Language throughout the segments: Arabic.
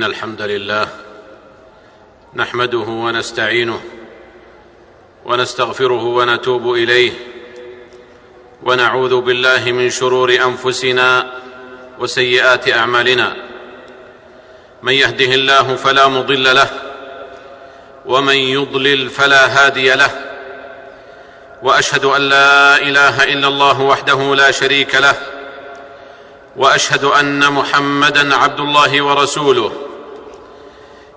إن الحمد لله نحمده ونستعينه ونستغفره ونتوب إليه ونعوذ بالله من شرور أنفسنا وسيئات أعمالنا من يهده الله فلا مضل له ومن يضلل فلا هادي له وأشهد أن لا إله إلا الله وحده لا شريك له وأشهد أن محمدا عبد الله ورسوله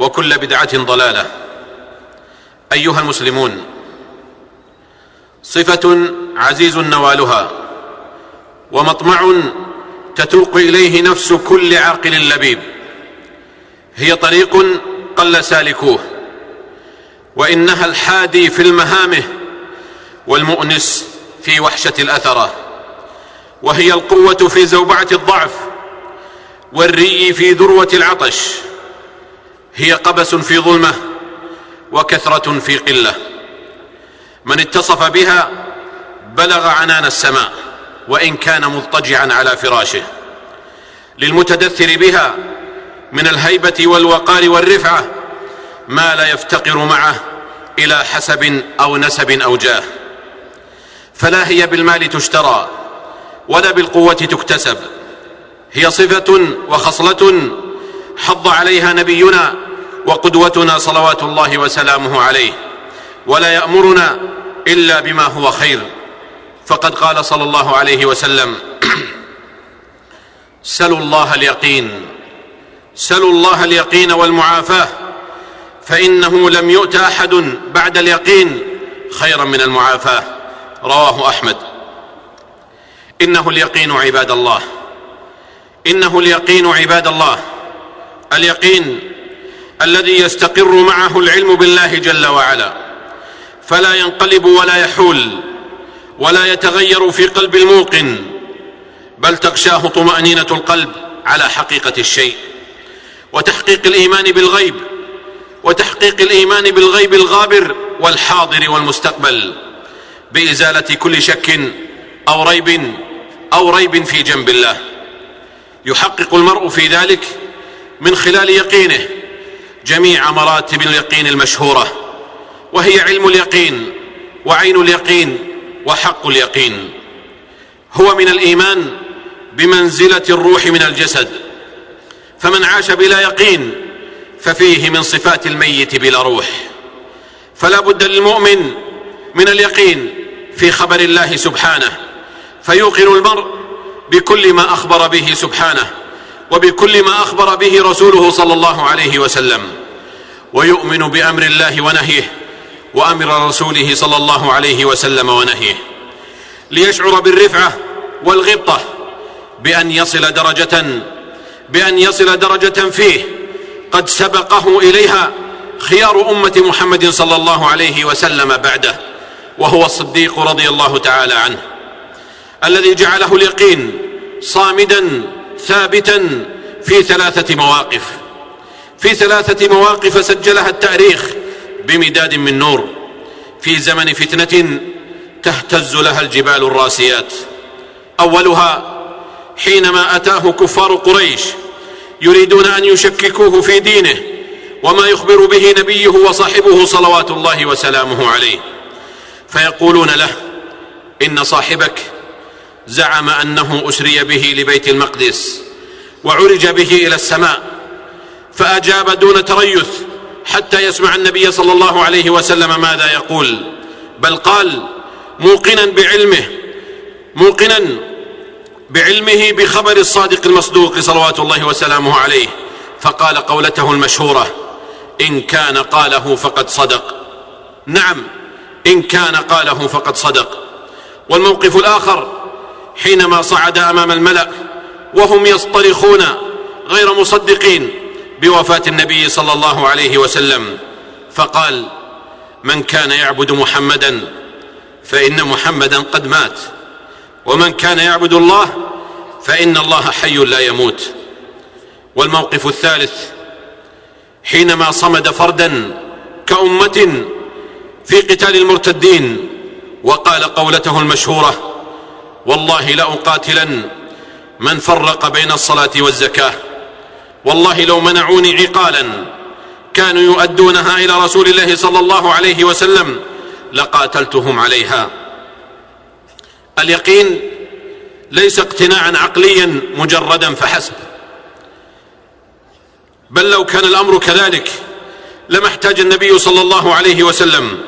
وكل بدعة ضلالة. أيها المسلمون صفة عزيز نوالها ومطمع تتوق إليه نفس كل عاقل لبيب. هي طريق قل سالكوه وإنها الحادي في المهامه والمؤنس في وحشة الاثره وهي القوة في زوبعة الضعف والري في ذروة العطش. هي قبس في ظلمة وكثرة في قلة. من اتصف بها بلغ عنان السماء وإن كان مضطجعا على فراشه. للمتدثر بها من الهيبة والوقار والرفعة ما لا يفتقر معه إلى حسب أو نسب أو جاه. فلا هي بالمال تشترى ولا بالقوة تكتسب. هي صفة وخصلة حض عليها نبينا وقدوتنا صلوات الله وسلامه عليه ولا يأمرنا إلا بما هو خير. فقد قال صلى الله عليه وسلم سلوا الله اليقين سلوا الله اليقين والمعافاة فإنه لم يؤت أحد بعد اليقين خيرا من المعافاة. رواه أحمد. إنه اليقين عباد الله إنه اليقين عباد الله. اليقين الذي يستقر معه العلم بالله جل وعلا. فلا ينقلب ولا يحول ولا يتغير في قلب الموقن بل تغشاه طمأنينة القلب على حقيقة الشيء. وتحقيق الإيمان بالغيب وتحقيق الإيمان بالغيب الغابر والحاضر والمستقبل بإزالة كل شك أو ريب أو ريب في جنب الله. يحقق المرء في ذلك من خلال يقينه جميع مراتب اليقين المشهورة وهي علم اليقين وعين اليقين وحق اليقين. هو من الإيمان بمنزلة الروح من الجسد فمن عاش بلا يقين ففيه من صفات الميت بلا روح. فلا بد للمؤمن من اليقين في خبر الله سبحانه فيوقن المرء بكل ما أخبر به سبحانه. وبكل ما أخبر به رسوله صلى الله عليه وسلم ويؤمن بأمر الله ونهيه وأمر رسوله صلى الله عليه وسلم ونهيه. ليشعر بالرفعة والغبطة بأن يصل درجة بأن يصل درجة فيه قد سبقه إليها خيار أمة محمد صلى الله عليه وسلم بعده وهو الصديق رضي الله تعالى عنه الذي جعله اليقين صامدا ثابتا في ثلاثة مواقف. في ثلاثة مواقف سجلها التاريخ بمداد من نور. في زمن فتنة تهتز لها الجبال الراسيات. أولها حينما أتاه كفار قريش يريدون أن يشككوه في دينه وما يخبر به نبيه وصاحبه صلوات الله وسلامه عليه. فيقولون له إن صاحبك زعم أنه أسري به لبيت المقدس وعرج به إلى السماء فأجاب دون تريث حتى يسمع النبي صلى الله عليه وسلم ماذا يقول بل قال موقنا بعلمه موقنا بعلمه بخبر الصادق المصدوق صلوات الله وسلامه عليه فقال قولته المشهورة إن كان قاله فقد صدق نعم إن كان قاله فقد صدق. والموقف الآخر حينما صعد أمام الملأ وهم يصطرخون غير مصدقين بوفاة النبي صلى الله عليه وسلم. فقال من كان يعبد محمدا فإن محمدا قد مات. ومن كان يعبد الله فإن الله حي لا يموت. والموقف الثالث حينما صمد فردا كأمة في قتال المرتدين وقال قولته المشهورة والله لأقاتلن من فرق بين الصلاة والزكاة. والله لو منعوني عقالا كانوا يؤدونها إلى رسول الله صلى الله عليه وسلم لقاتلتهم عليها. اليقين ليس اقتناعا عقليا مجردا فحسب. بل لو كان الأمر كذلك لما احتاج النبي صلى الله عليه وسلم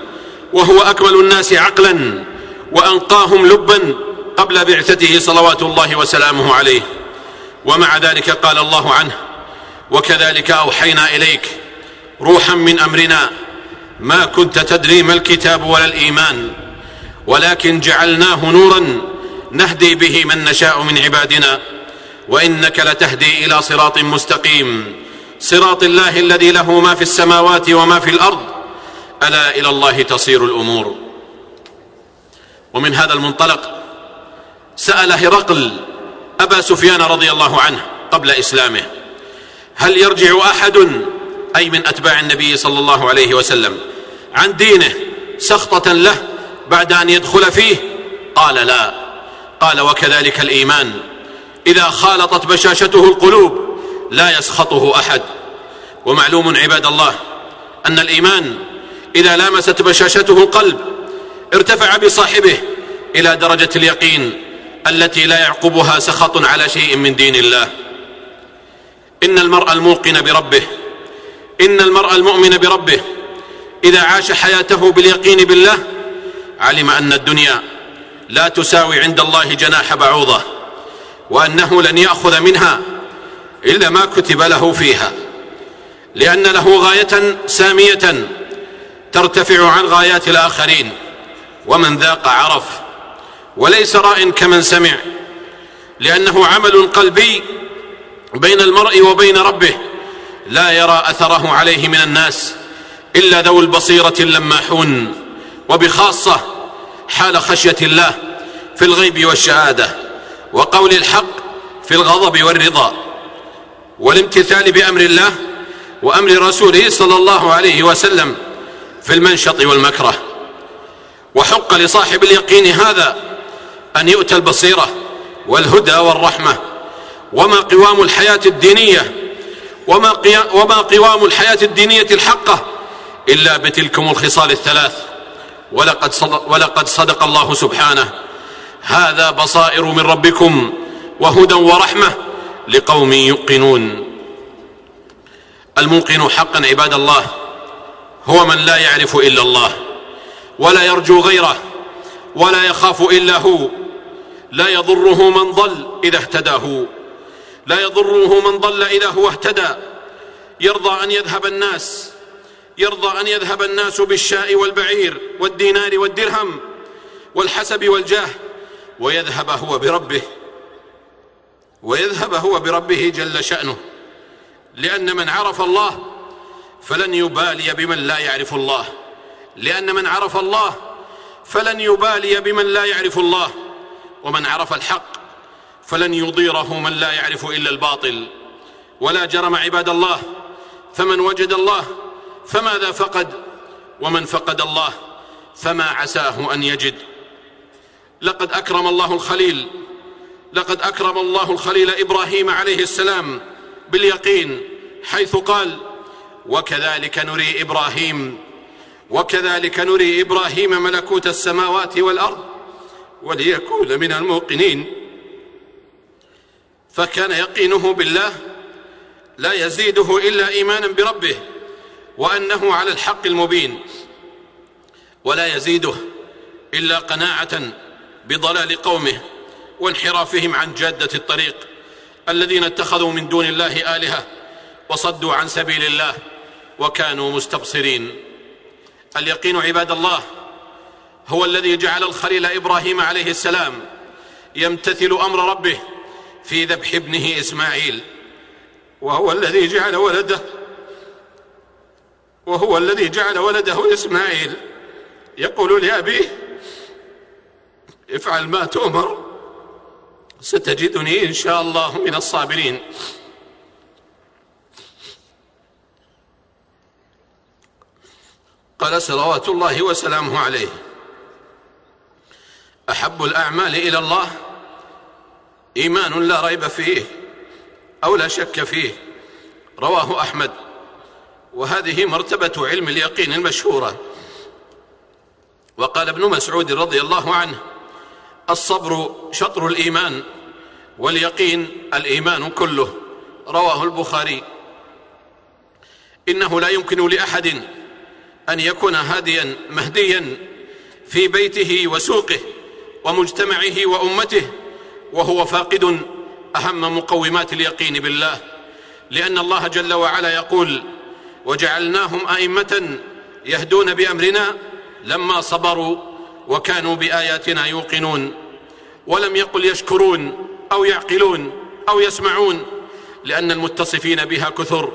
وهو أكمل الناس عقلا وأنقاهم لبا قبل بعثته صلوات الله وسلامه عليه. ومع ذلك قال الله عنه وكذلك أوحينا إليك روحا من أمرنا ما كنت تدري ما الكتاب ولا الإيمان ولكن جعلناه نورا نهدي به من نشاء من عبادنا وإنك لتهدي إلى صراط مستقيم. صراط الله الذي له ما في السماوات وما في الأرض ألا إلى الله تصير الأمور. ومن هذا المنطلق سأل هرقل أبا سفيان رضي الله عنه قبل إسلامه هل يرجع أحد أي من أتباع النبي صلى الله عليه وسلم عن دينه سخطة له بعد أن يدخل فيه؟ قال لا. قال وكذلك الإيمان. إذا خالطت بشاشته القلوب لا يسخطه أحد. ومعلوم عباد الله أن الإيمان إذا لامست بشاشته القلب ارتفع بصاحبه إلى درجة اليقين. التي لا يعقبها سخط على شيء من دين الله. إن المرء الموقن بربه إن المرء المؤمن بربه إذا عاش حياته باليقين بالله علم أن الدنيا لا تساوي عند الله جناح بعوضة وأنه لن يأخذ منها إلا ما كتب له فيها. لأن له غاية سامية ترتفع عن غايات الآخرين ومن ذاق عرف وليس راء كمن سمع لأنه عمل قلبي بين المرء وبين ربه لا يرى أثره عليه من الناس إلا ذو البصيرة اللماحون وبخاصة حال خشية الله في الغيب والشهادة وقول الحق في الغضب والرضا والامتثال بأمر الله وأمر رسوله صلى الله عليه وسلم في المنشط والمكره وحق لصاحب اليقين هذا أن يؤتى البصيرة والهدى والرحمة. وما قوام الحياة الدينية وما, وما قوام الحياة الدينية الحقه إلا بتلكم الخصال الثلاث. ولقد صدق, ولقد صدق الله سبحانه. هذا بصائر من ربكم وهدى ورحمة لقوم يوقنون. الموقن حقا عباد الله هو من لا يعرف إلا الله ولا يرجو غيره ولا يخاف إلا هو. لا يضره من ضل إذا اهتداه. لا يضره من ضل إذا هو اهتدى. يرضى أن يذهب الناس. يرضى أن يذهب الناس بالشاء والبعير والدينار والدرهم والحسب والجاه. ويذهب هو بربه. ويذهب هو بربه جل شأنه. لأن من عرف الله فلن يبالي بمن لا يعرف الله. لأن من عرف الله فلن يبالي بمن لا يعرف الله. ومن عرف الحق فلن يضيره من لا يعرف إلا الباطل. ولا جرم عباد الله فمن وجد الله فماذا فقد؟ ومن فقد الله فما عساه أن يجد. لقد أكرم الله الخليل لقد أكرم الله الخليل إبراهيم عليه السلام باليقين حيث قال وكذلك نري إبراهيم وكذلك نري إبراهيم ملكوت السماوات والأرض وليكون من الموقنين. فكان يقينه بالله لا يزيده إلا إيمانا بربه وأنه على الحق المبين ولا يزيده إلا قناعة بضلال قومه وانحرافهم عن جادة الطريق الذين اتخذوا من دون الله آلهة وصدوا عن سبيل الله وكانوا مستبصرين. اليقين عباد الله هو الذي جعل الخليل إبراهيم عليه السلام يمتثل أمر ربه في ذبح ابنه إسماعيل. وهو الذي جعل ولده وهو الذي جعل ولده إسماعيل. يقول لأبيه افعل ما تؤمر ستجدني إن شاء الله من الصابرين. قال صلوات الله وسلامه عليه. أحب الأعمال إلى الله؟ إيمان لا ريب فيه أو لا شك فيه. رواه أحمد. وهذه مرتبة علم اليقين المشهورة. وقال ابن مسعود رضي الله عنه الصبر شطر الإيمان واليقين الإيمان كله. رواه البخاري. إنه لا يمكن لأحد أن يكون هاديا مهديا في بيته وسوقه. ومجتمعه وأمته وهو فاقد أهم مقومات اليقين بالله. لأن الله جل وعلا يقول وجعلناهم أئمة يهدون بأمرنا لما صبروا وكانوا بآياتنا يوقنون ولم يقل يشكرون أو يعقلون أو يسمعون لأن المتصفين بها كثر.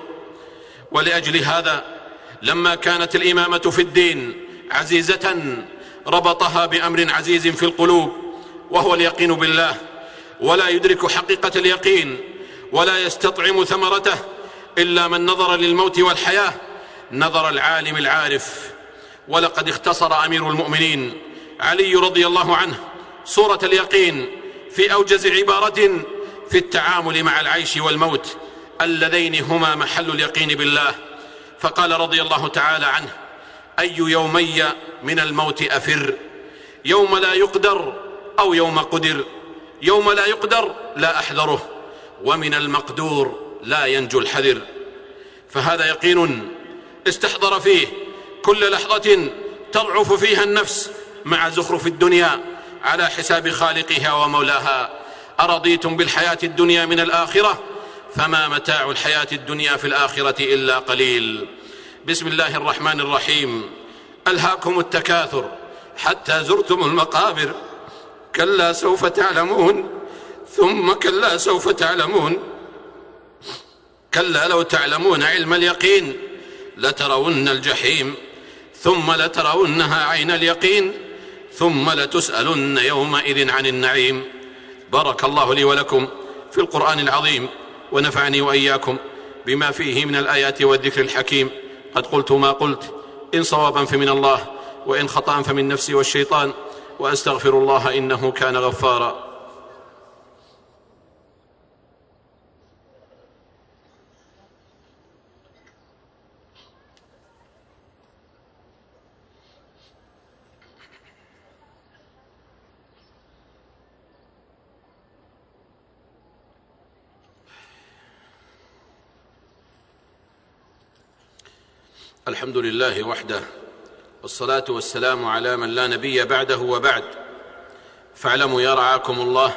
ولأجل هذا لما كانت الإمامة في الدين عزيزة ربطها بأمر عزيز في القلوب وهو اليقين بالله. ولا يدرك حقيقة اليقين ولا يستطعم ثمرته إلا من نظر للموت والحياة نظر العالم العارف. ولقد اختصر أمير المؤمنين علي رضي الله عنه صورة اليقين في أوجز عبارة في التعامل مع العيش والموت اللذين هما محل اليقين بالله. فقال رضي الله تعالى عنه أي يومي من الموت أفر. يوم لا يقدر أو يوم قدر. يوم لا يقدر لا أحذره. ومن المقدور لا ينجو الحذر. فهذا يقين استحضر فيه كل لحظة تضعف فيها النفس مع زخرف الدنيا على حساب خالقها ومولاها. أرضيتم بالحياة الدنيا من الآخرة؟ فما متاع الحياة الدنيا في الآخرة إلا قليل. بسم الله الرحمن الرحيم. ألهاكم التكاثر حتى زرتم المقابر. كلا سوف تعلمون. ثم كلا سوف تعلمون. كلا لو تعلمون علم اليقين لترون الجحيم. ثم لترونها عين اليقين. ثم لتسألن يومئذ عن النعيم. بارك الله لي ولكم في القرآن العظيم ونفعني وإياكم بما فيه من الآيات والذكر الحكيم. قد قلت ما قلت. إن صوابا فمن الله وإن خطأ فمن نفسي والشيطان وأستغفر الله إنه كان غفارا. الحمد لله وحده والصلاة والسلام على من لا نبي بعده وبعد. فاعلموا يا رعاكم الله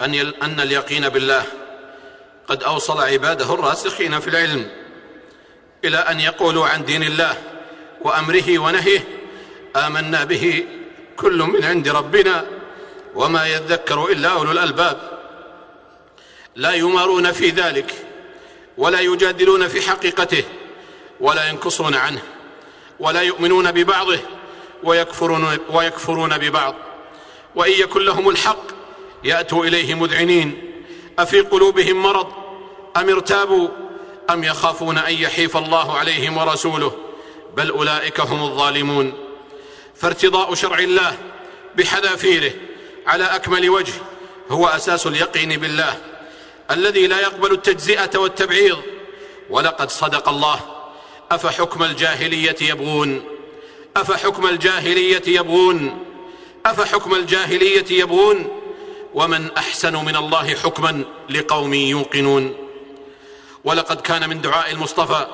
أن أن اليقين بالله قد أوصل عباده الراسخين في العلم إلى أن يقولوا عن دين الله وأمره ونهيه آمنا به كل من عند ربنا وما يذكر إلا أولو الألباب. لا يمارون في ذلك ولا يجادلون في حقيقته. ولا ينكصون عنه ولا يؤمنون ببعضه ويكفرون, ويكفرون ببعض. وإن يكن لهم الحق يأتوا إليه مذعنين. أفي قلوبهم مرض؟ أم ارتابوا؟ أم يخافون أن يحيف الله عليهم ورسوله؟ بل أولئك هم الظالمون. فارتضاء شرع الله بحذافيره على أكمل وجه هو أساس اليقين بالله. الذي لا يقبل التجزئة والتبعيض. ولقد صدق الله أفحكم الجاهلية يبغون؟ أفحكم الجاهلية يبغون؟ أفحكم الجاهلية يبغون؟ ومن أحسن من الله حكما لقوم يوقنون. ولقد كان من دعاء المصطفى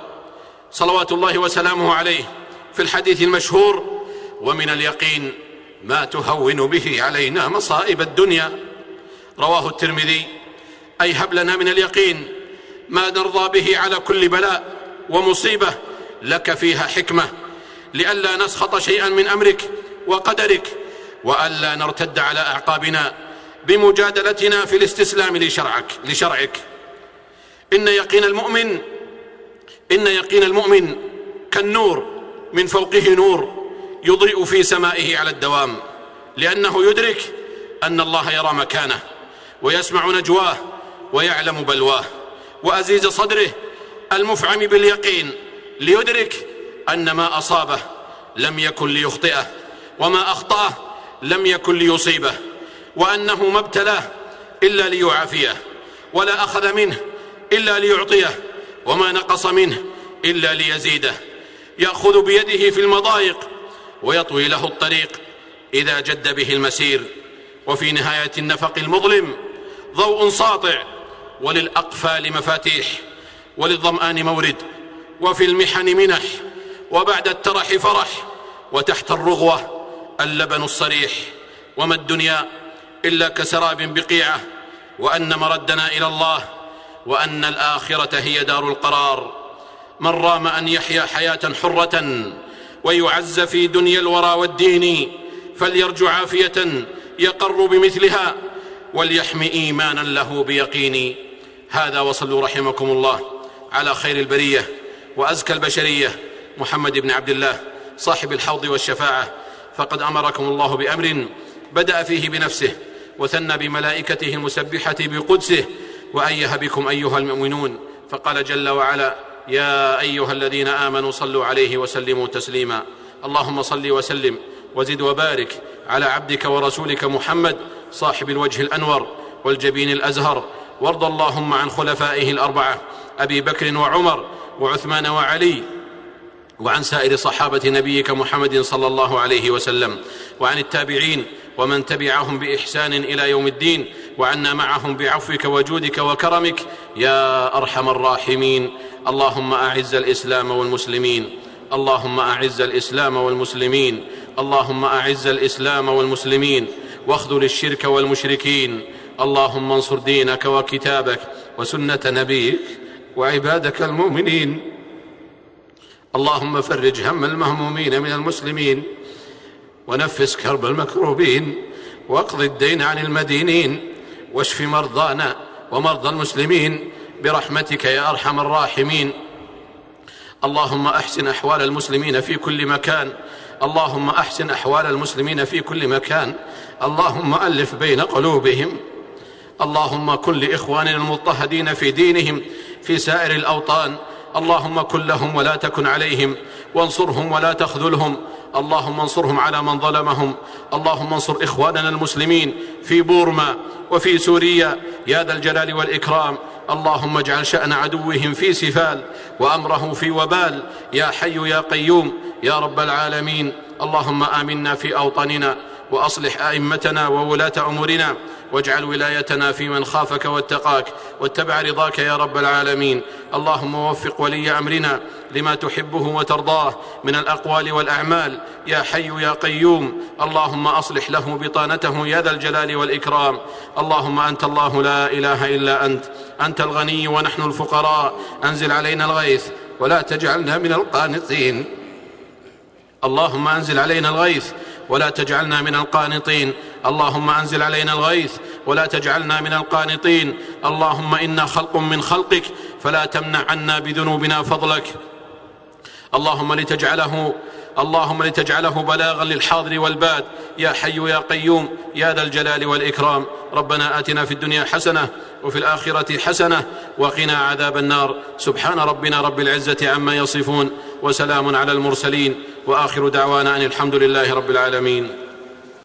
صلوات الله وسلامه عليه في الحديث المشهور ومن اليقين ما تهون به علينا مصائب الدنيا. رواه الترمذي أي هب لنا من اليقين ما نرضى به على كل بلاء ومصيبة لك فيها حكمة. لئلا نسخط شيئا من أمرك وقدرك وألا نرتد على أعقابنا بمجادلتنا في الاستسلام لشرعك لشرعك. إن يقين المؤمن إن يقين المؤمن كالنور من فوقه نور يضيء في سمائه على الدوام لأنه يدرك أن الله يرى مكانه ويسمع نجواه ويعلم بلواه وأزيز صدره المفعم باليقين ليدرك أن ما أصابه لم يكن ليخطئه وما أخطأه لم يكن ليصيبه وأنه ما ابتلاه إلا ليعافيه ولا أخذ منه إلا ليعطيه وما نقص منه إلا ليزيده. يأخذ بيده في المضايق ويطوي له الطريق إذا جد به المسير. وفي نهاية النفق المظلم ضوء ساطع وللأقفال مفاتيح. وللظمآن مورد وفي المحن منح وبعد الترح فرح وتحت الرغوة اللبن الصريح. وما الدنيا إلا كسراب بقيعة وأن مردنا إلى الله وأن الآخرة هي دار القرار. من رام أن يحيا حياة حرة ويعز في دنيا الورى والدين فليرجو عافية يقر بمثلها وليحم إيمانا له بيقين. هذا وصلوا رحمكم الله. على خير البرية وأزكى البشرية محمد بن عبد الله صاحب الحوض والشفاعة. فقد أمركم الله بأمر بدأ فيه بنفسه وثنى بملائكته المسبحة بقدسه وايه بكم أيها المؤمنون. فقال جل وعلا يا أيها الذين آمنوا صلوا عليه وسلموا تسليما. اللهم صل وسلم وزد وبارك على عبدك ورسولك محمد صاحب الوجه الأنور والجبين الأزهر. وارض اللهم عن خلفائه الأربعة. أبي بكر وعمر وعثمان وعلي وعن سائر صحابة نبيك محمد صلى الله عليه وسلم وعن التابعين ومن تبعهم بإحسان إلى يوم الدين وعنا معهم بعفوك وجودك وكرمك يا أرحم الراحمين. اللهم أعز الإسلام والمسلمين. اللهم أعز الإسلام والمسلمين. اللهم أعز الإسلام والمسلمين. واخذل الشرك والمشركين. اللهم انصر دينك وكتابك وسنة نبيك وعبادك المؤمنين. اللهم فرج هم المهمومين من المسلمين ونفس كرب المكروبين واقض الدين عن المدينين واشف مرضانا ومرضى المسلمين برحمتك يا أرحم الراحمين. اللهم أحسن أحوال المسلمين في كل مكان. اللهم أحسن أحوال المسلمين في كل مكان. اللهم ألف بين قلوبهم. اللهم كن لإخواننا المضطهدين في دينهم. في سائر الأوطان. اللهم كن لهم ولا تكن عليهم وانصرهم ولا تخذلهم. اللهم انصرهم على من ظلمهم. اللهم انصر إخواننا المسلمين في بورما وفي سوريا. يا ذا الجلال والإكرام. اللهم اجعل شأن عدوهم في سفال وأمره في وبال. يا حي يا قيوم. يا رب العالمين. اللهم آمنا في أوطاننا وأصلح أئمتنا وولاة أمورنا. واجعل ولايتنا في من خافك واتقاك واتبع رضاك يا رب العالمين. اللهم وفق ولي أمرنا لما تحبه وترضاه من الأقوال والأعمال. يا حي يا قيوم اللهم أصلح له بطانته يا ذا الجلال والإكرام. اللهم أنت الله لا إله إلا أنت أنت الغني ونحن الفقراء. أنزل علينا الغيث ولا تجعلنا من القانطين. اللهم أنزل علينا الغيث ولا تجعلنا من القانطين. اللهم أنزل علينا الغيث ولا تجعلنا من القانطين. اللهم إنا خلق من خلقك فلا تمنع عنا بذنوبنا فضلك. اللهم لتجعله اللهم لتجعله بلاغا للحاضر والباد. يا حي يا قيوم يا ذا الجلال والإكرام. ربنا آتنا في الدنيا حسنة وفي الآخرة حسنة وقنا عذاب النار. سبحان ربنا رب العزة عما يصفون وسلام على المرسلين. وآخر دعوانا أن الحمد لله رب العالمين.